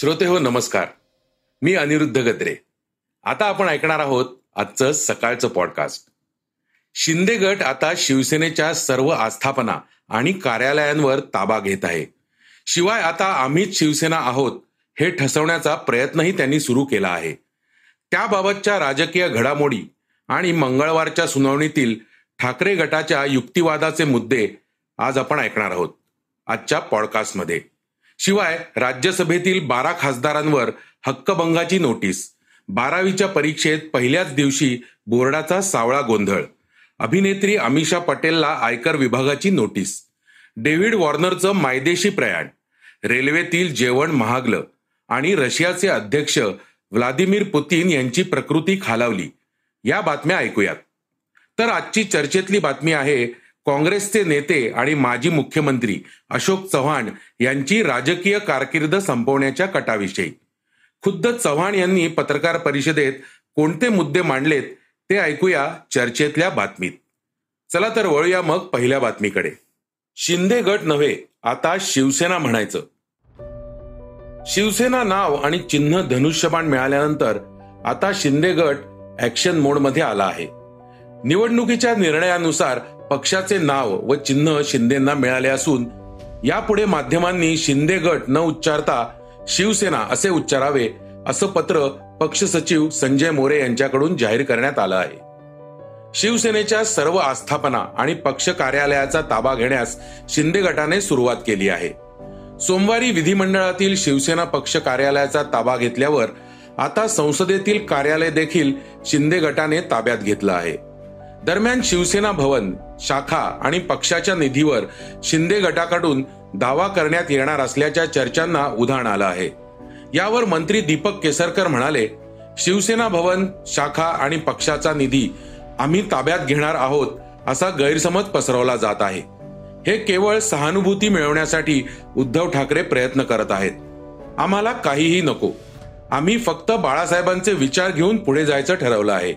श्रोते हो नमस्कार. मी अनिरुद्ध गद्रे. आता आपण ऐकणार आहोत आजचं सकाळचं पॉडकास्ट शिंदे गट आता शिवसेनेच्या सर्व आस्थापना आणि कार्यालयांवर ताबा घेत आहे. शिवाय आता आम्हीच शिवसेना आहोत हे ठसवण्याचा प्रयत्नही त्यांनी सुरू केला आहे. त्याबाबतच्या राजकीय घडामोडी आणि मंगळवारच्या सुनावणीतील ठाकरे गटाच्या युक्तिवादाचे मुद्दे आज आपण ऐकणार आहोत आजच्या पॉडकास्टमध्ये शिवाय राज्यसभेतील बारा खासदारांवर हक्कभंगाची नोटीस. बारावीच्या परीक्षेत पहिल्याच दिवशी बोर्डाचा सावळा गोंधळ. अभिनेत्री अमिषा पटेलला आयकर विभागाची नोटीस. डेव्हिड वॉर्नरचं मायदेशी प्रयाण. रेल्वेतील जेवण महागलं आणि रशियाचे अध्यक्ष व्लादिमीर पुतीन यांची प्रकृती खालावली. या बातम्या ऐकूयात. तर आजची चर्चेतली बातमी आहे काँग्रेसचे नेते आणि माजी मुख्यमंत्री अशोक चव्हाण यांची राजकीय कारकीर्द संपवण्याच्या कटाविषयी. खुद्द चव्हाण यांनी पत्रकार परिषदेत कोणते मुद्दे मांडलेत ते ऐकूया चर्चेतल्या बातमीत. चला तर वळूया मग पहिल्या बातमीकडे. शिंदे गट नव्हे आता शिवसेना म्हणायचं. शिवसेना नाव आणि चिन्ह धनुष्यबाण मिळाल्यानंतर आता शिंदे गट ऍक्शन मोडमध्ये आला आहे. निवडणुकीच्या निर्णयानुसार पक्षाचे नाव व चिन्ह शिंदेना मिळाले असून यापुढे माध्यमांनी शिंदे गट न उच्चारता शिवसेना असे उच्चारावे असं पत्र पक्ष सचिव संजय मोरे यांच्याकडून जाहीर करण्यात आलं आहे. शिवसेनेच्या सर्व आस्थापना आणि पक्ष कार्यालयाचा ताबा घेण्यास शिंदे गटाने सुरुवात केली आहे. सोमवारी विधिमंडळातील शिवसेना पक्ष कार्यालयाचा ताबा घेतल्यावर आता संसदेतील कार्यालय देखील शिंदे गटाने ताब्यात घेतलं आहे. दरम्यान शिवसेना भवन शाखा आणि पक्षाच्या निधीवर शिंदे गटाकडून दावा करण्यात येणार असल्याच्या चर्चांना उधाण आलं आहे. यावर मंत्री दीपक केसरकर म्हणाले शिवसेना भवन शाखा आणि पक्षाचा निधी आम्ही ताब्यात घेणार आहोत असा गैरसमज पसरवला जात आहे. हे केवळ सहानुभूती मिळवण्यासाठी उद्धव ठाकरे प्रयत्न करत आहेत. आम्हाला काहीही नको. आम्ही फक्त बाळासाहेबांचे विचार घेऊन पुढे जायचं ठरवलं आहे.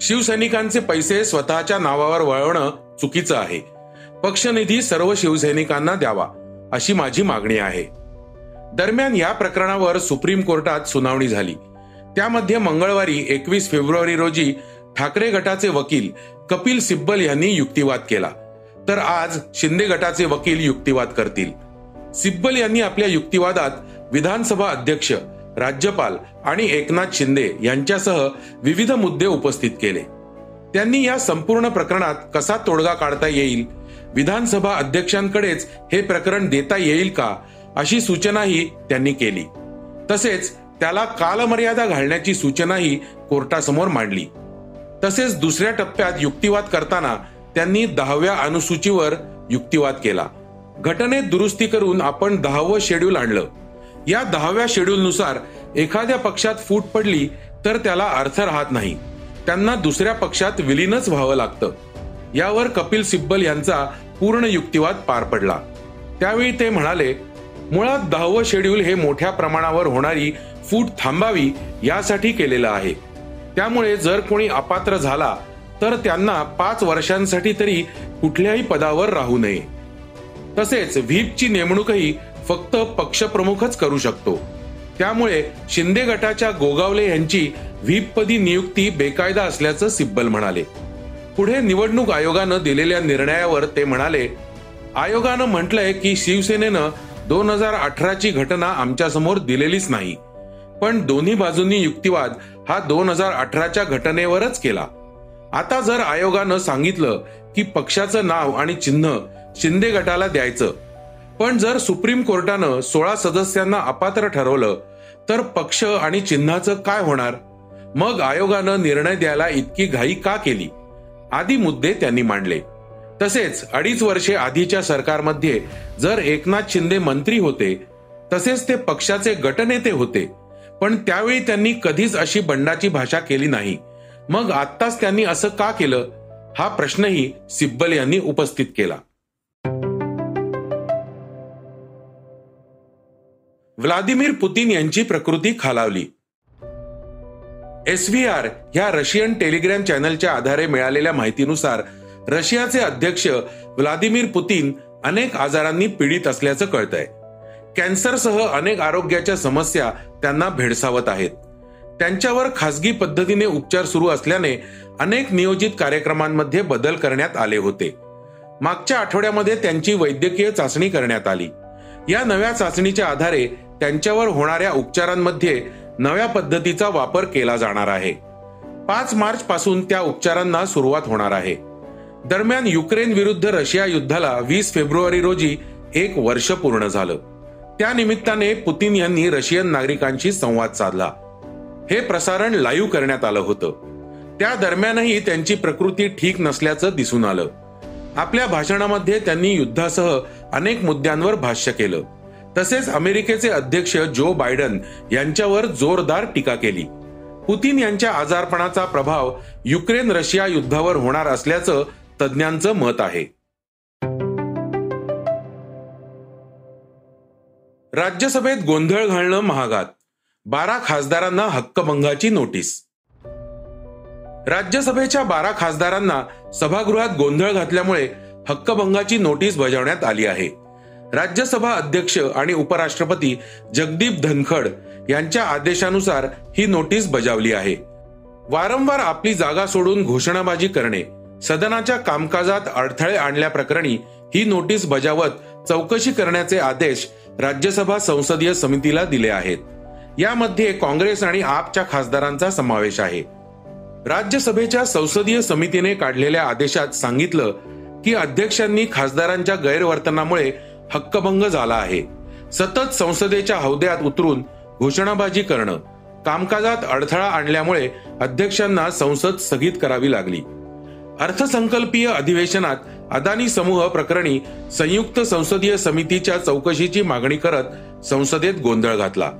शिवसैनिकांचे पैसे स्वतःच्या नावावर वळवणं चुकीचं आहे. पक्षनिधी सर्व शिवसैनिकांना द्यावा अशी माझी मागणी आहे. दरम्यान या प्रकरणावर सुप्रीम कोर्टात सुनावणी झाली. त्यामध्ये मंगळवारी एकवीस फेब्रुवारी रोजी ठाकरे गटाचे वकील कपिल सिब्बल यांनी युक्तिवाद केला. तर आज शिंदे गटाचे वकील युक्तिवाद करतील. सिब्बल यांनी आपल्या युक्तिवादात विधानसभा अध्यक्ष राज्यपाल आणि एकनाथ शिंदे यांच्यासह विविध मुद्दे उपस्थित केले. त्यांनी या संपूर्ण प्रकरणात कसा तोडगा काढता येईल? विधानसभा अध्यक्षांकडेच हे प्रकरण देता येईल का? अशी सूचनाही त्यांनी केली. तसेच त्याला कालमर्यादा घालण्याची सूचनाही कोर्टासमोर मांडली. तसेच दुसऱ्या टप्प्यात युक्तिवाद करताना त्यांनी दहाव्या अनुसूचीवर युक्तिवाद केला. घटनेत दुरुस्ती करून आपण दहावं शेड्यूल आणलं. या दहाव्या शेड्यूलनुसार एखाद्या पक्षात फूट पडली तर त्याला अर्थ राहत नाही. त्यांना दुसऱ्या पक्षात विलीनच व्हावं लागतं. यावर कपिल सिब्बल यांचा पूर्ण युक्तिवाद पार पडला. त्यावेळी ते म्हणाले मुळात दहावं शेड्यूल हे मोठ्या प्रमाणावर होणारी फूट थांबावी यासाठी केलेलं आहे. त्यामुळे जर कोणी अपात्र झाला तर त्यांना पाच वर्षांसाठी तरी कुठल्याही पदावर राहू नये. तसेच व्हीपची नेमणूकही फक्त पक्षप्रमुखच करू शकतो. त्यामुळे शिंदे गटाच्या गोगावले यांची व्हीपपदी नियुक्ती बेकायदा असल्याचं सिब्बल म्हणाले. पुढे निवडणूक आयोगानं दिलेल्या निर्णयावर ते म्हणाले आयोगानं म्हटलंय की शिवसेनेनं दोन हजार अठराची घटना आमच्यासमोर दिलेलीच नाही. पण दोन्ही बाजूंनी युक्तिवाद हा दोन हजार अठराच्या घटनेवरच केला. आता जर आयोगानं सांगितलं की पक्षाचं नाव आणि चिन्ह शिंदे गटाला द्यायचं पण जर सुप्रीम कोर्टानं सोळा सदस्यांना अपात्र ठरवलं तर पक्ष आणि चिन्हाचं काय होणार? मग आयोगानं निर्णय द्यायला इतकी घाई का केली? आदी मुद्दे त्यांनी मांडले. तसेच अडीच वर्षे आधीच्या सरकारमध्ये जर एकनाथ शिंदे मंत्री होते तसेच ते पक्षाचे गटनेते होते. पण त्यावेळी त्यांनी कधीच अशी बंडाची भाषा केली नाही. मग आत्ताच त्यांनी असं का केलं? हा प्रश्नही सिब्बल यांनी उपस्थित केला. व्लादिमीर पुतीन यांची प्रकृती खालावली. एस व्ही आर ह्या रशियन टेलिग्राम चॅनलच्या आधारे मिळालेल्या माहितीनुसार रशियाचे अध्यक्ष व्लादिमीर पुतीन अनेक आजारांनी पीडित असल्याचं कळतंय. कॅन्सरसह अनेक आरोग्याच्या समस्या त्यांना भेडसावत आहेत. त्यांच्यावर खासगी पद्धतीने उपचार सुरू असल्याने अनेक नियोजित कार्यक्रमांमध्ये बदल करण्यात आले होते. मागच्या आठवड्यामध्ये त्यांची वैद्यकीय चाचणी करण्यात आली. या नव्या चाचणीच्या आधारे त्यांच्यावर होणाऱ्या उपचारांमध्ये नव्या पद्धतीचा वापर केला जाणार आहे. पाच मार्च पासून त्या उपचारांना सुरुवात होणार आहे. दरम्यान युक्रेन विरुद्ध रशिया युद्धाला वीस फेब्रुवारी रोजी एक वर्ष पूर्ण झालं. त्यानिमित्ताने पुतीन यांनी रशियन नागरिकांशी संवाद साधला. हे प्रसारण लाईव्ह करण्यात आलं होतं. त्या दरम्यानही त्यांची प्रकृती ठीक नसल्याचं दिसून आलं. आपल्या भाषणामध्ये त्यांनी युद्धासह अनेक मुद्द्यांवर भाष्य केलं. तसेच अमेरिकेचे अध्यक्ष जो बायडन यांच्यावर जोरदार टीका केली. पुतीन यांच्या आजारपणाचा प्रभाव युक्रेन रशिया युद्धावर होणार असल्याचं तज्ज्ञांचं मत आहे. राज्यसभेत गोंधळ घालणं महागात. बारा खासदारांना हक्कभंगाची नोटीस. राज्यसभेच्या बारा खासदारांना सभागृहात गोंधळ घातल्यामुळे हक्कभंगाची नोटीस बजावण्यात आली आहे. राज्यसभा अध्यक्ष आणि उपराष्ट्रपती जगदीप धनखड यांच्या आदेशानुसार ही नोटीस बजावली आहे. वारंवार आपली जागा सोडून घोषणाबाजी करणे सदनाच्या कामकाजात अडथळे आणल्याप्रकरणी ही नोटीस बजावत चौकशी करण्याचे आदेश राज्यसभा संसदीय समितीला दिले आहेत. यामध्ये काँग्रेस आणि आपच्या खासदारांचा समावेश आहे. राज्यसभेच्या संसदीय समितीने काढलेल्या आदेशात सांगितलं की अध्यक्षांनी खासदारांच्या गैरवर्तनामुळे हक्कभंग झाला आहे. सतत संसदेच्या हौद्यात उतरून घोषणाबाजी करणं कामकाजात अडथळा आणल्यामुळे अध्यक्षांना संसद स्थगित करावी लागली. अर्थसंकल्पीय अधिवेशनात अदानी समूह प्रकरणी संयुक्त संसदीय समितीच्या चौकशीची मागणी करत संसदेत गोंधळ घातला.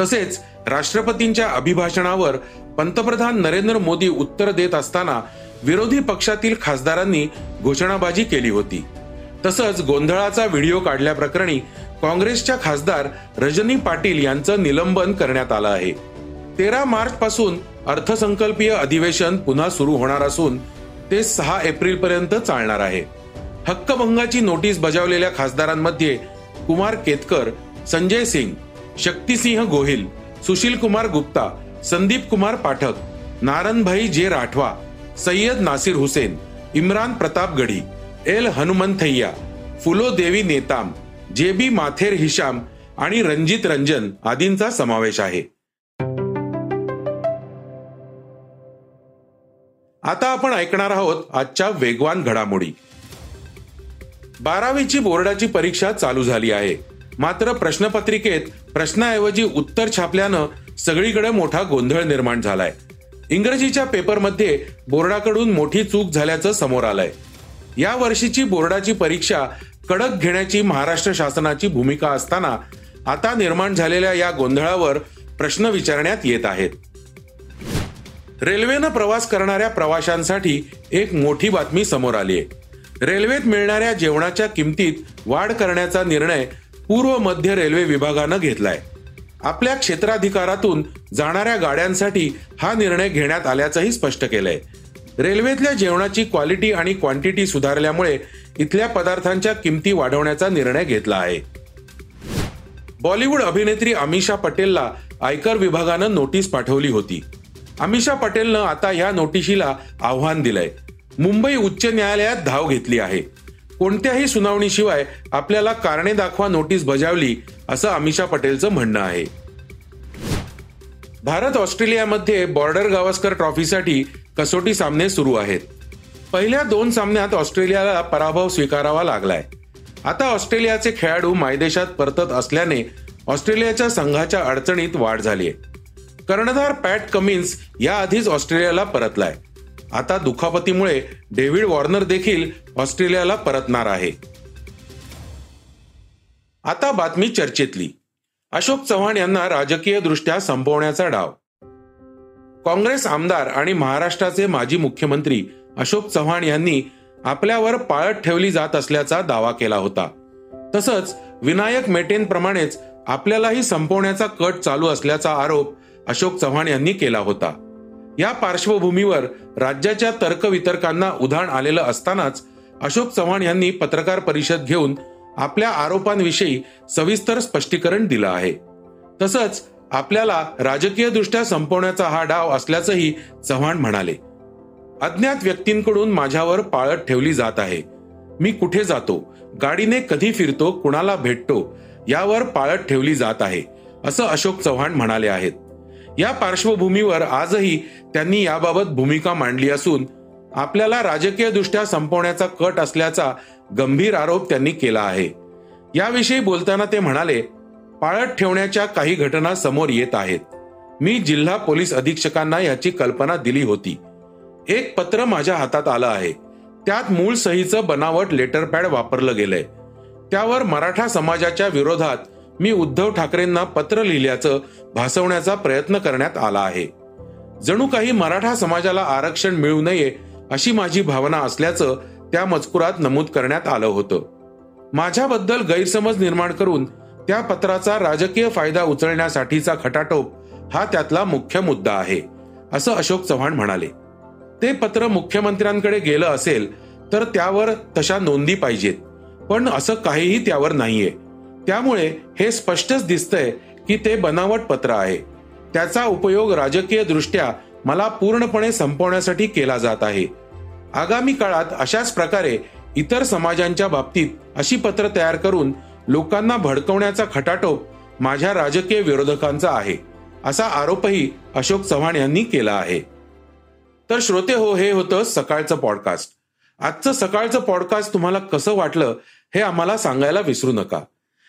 तसेच राष्ट्रपतींच्या अभिभाषणावर पंतप्रधान नरेंद्र मोदी उत्तर देत असताना विरोधी पक्षातील खासदारांनी घोषणाबाजी केली होती. तसंच गोंधळाचा व्हिडिओ काढल्याप्रकरणी काँग्रेसच्या खासदार रजनी पाटील यांचं निलंबन करण्यात आलं आहे. तेरा मार्च पासून अर्थसंकल्पीय अधिवेशन पुन्हा सुरू होणार असून ते सहा एप्रिल पर्यंत चालणार आहे. हक्कभंगाची नोटीस बजावलेल्या खासदारांमध्ये कुमार केतकर संजय सिंग शक्तिसिंह गोहिल सुशील कुमार गुप्ता संदीप कुमार पाठक नारनभाई जे राठवा सय्यद नासिर हुसेन इम्रान प्रताप गडी एल हनुमंथय्या फुलो देवी नेताम जे बी माथेर हिशाम आणि रणजित रंजन आदींचा समावेश आहे. आता आपण ऐकणार आहोत आजच्या वेगवान घडामोडी. बारावीची बोर्डाची परीक्षा चालू झाली आहे. मात्र प्रश्नपत्रिकेत प्रश्नाऐवजी उत्तर छापल्यानं सगळीकडे मोठा गोंधळ निर्माण झालाय. इंग्रजीच्या पेपरमध्ये बोर्डाकडून मोठी चूक झाल्याचं समोर आलंय. या वर्षीची बोर्डाची परीक्षा कडक घेण्याची महाराष्ट्र शासनाची भूमिका असताना आता निर्माण झालेल्या या गोंधळावर प्रश्न विचारण्यात येत आहेत. रेल्वेनं प्रवास करणाऱ्या प्रवाशांसाठी एक मोठी बातमी समोर आली आहे रेल्वेत मिळणाऱ्या जेवणाच्या किमतीत वाढ करण्याचा निर्णय पूर्व मध्य रेल्वे विभागानं घेतलाय. आपल्या क्षेत्राधिकारातून जाणाऱ्या गाड्यांसाठी हा निर्णय घेण्यात आल्याचंही स्पष्ट केलंय. रेल्वेतल्या जेवणाची क्वालिटी आणि क्वांटिटी सुधारल्यामुळे इथल्या पदार्थांच्या किमती वाढवण्याचा निर्णय घेतला आहे. बॉलिवूड अभिनेत्री अमिषा पटेलला आयकर विभागानं नोटीस पाठवली होती. अमिषा पटेलनं आता या नोटिशीला आव्हान दिलंय. मुंबई उच्च न्यायालयात धाव घेतली आहे. कोणत्याही सुनावणीशिवाय आपल्याला कारणे दाखवा नोटीस बजावली असं अमिषा पटेलचं म्हणणं आहे. भारत ऑस्ट्रेलियामध्ये बॉर्डर गावस्कर ट्रॉफीसाठी कसोटी सामने सुरू आहेत. पहिल्या दोन सामन्यात ऑस्ट्रेलियाला पराभव स्वीकारावा लागलाय. आता ऑस्ट्रेलियाचे खेळाडू मायदेशात परतत असल्याने ऑस्ट्रेलियाच्या संघाच्या अडचणीत वाढ झालीय. कर्णधार पॅट कमिन्स याआधीच ऑस्ट्रेलियाला परतलाय. आता दुखापतीमुळे डेव्हिड वॉर्नर देखील ऑस्ट्रेलियाला परतणार आहे. आता बातमी चर्चेतली. अशोक चव्हाण यांना राजकीय दृष्ट्या संपवण्याचा डाव. काँग्रेस आमदार आणि महाराष्ट्राचे माजी मुख्यमंत्री अशोक चव्हाण यांनी आपल्यावर पाळत ठेवली जात असल्याचा दावा केला होता. तसंच विनायक मेटेंप्रमाणेच आपल्यालाही संपवण्याचा कट चालू असल्याचा आरोप अशोक चव्हाण यांनी केला होता. या पार्श्वभूमीवर राज्याच्या तर्कवितर्कांना उधाण आलेलं असतानाच अशोक चव्हाण यांनी पत्रकार परिषद घेऊन आपल्या आरोपांविषयी सविस्तर स्पष्टीकरण दिलं आहे. तसंच आपल्याला राजकीय दृष्ट्या संपवण्याचा हा डाव असल्याचंही चव्हाण म्हणाले. अज्ञात व्यक्तींकडून माझ्यावर पाळत ठेवली जात आहे. मी कुठे जातो? गाडीने कधी फिरतो? कुणाला भेटतो? यावर पाळत ठेवली जात आहे असं अशोक चव्हाण म्हणाले आहेत. या पार्श्वभूमीवर आजही त्यांनी याबाबत भूमिका मांडली असून आपल्याला राजकीय दृष्ट्या संपवण्याचा कट असल्याचा गंभीर आरोप त्यांनी केला आहे. याविषयी बोलताना ते म्हणाले पाळत ठेवण्याच्या काही घटना समोर येत आहेत. मी जिल्हा पोलीस अधीक्षकांना याची कल्पना दिली होती. एक पत्र माझ्या हातात आलं आहे. त्यात मूळ सहीचं बनावट लेटर पॅड वापरलं गेलंय. त्यावर मराठा समाजाच्या विरोधात मी उद्धव ठाकरेंना पत्र लिहिल्याचं भासवण्याचा प्रयत्न करण्यात आला आहे. जणू काही मराठा समाजाला आरक्षण मिळू नये अशी माझी भावना असल्याचं त्या मजकुरात नमूद करण्यात आलं होतं. माझ्याबद्दल गैरसमज निर्माण करून त्या पत्राचा राजकीय फायदा उचलण्यासाठीचा खटाटोप हा त्यातला मुख्य मुद्दा आहे असं अशोक चव्हाण म्हणाले. ते पत्र मुख्यमंत्र्यांकडे गेलं असेल तर त्यावर तशा नोंदी पाहिजेत पण असं काहीही त्यावर नाहीये. त्यामुळे हे स्पष्टच दिसतंय की ते बनावट पत्र आहे. त्याचा उपयोग राजकीय दृष्ट्या मला पूर्णपणे संपवण्यासाठी केला जात आहे. आगामी काळात अशाच प्रकारे इतर समाजांच्या बाबतीत अशी पत्र तयार करून लोकांना भडकवण्याचा खटाटोप माझ्या राजकीय विरोधकांचा आहे असा आरोपही अशोक चव्हाण यांनी केला आहे. तर श्रोते हो हे होतं सकाळचं पॉडकास्ट आजचं सकाळचं पॉडकास्ट तुम्हाला कसं वाटलं हे आम्हाला सांगायला विसरू नका.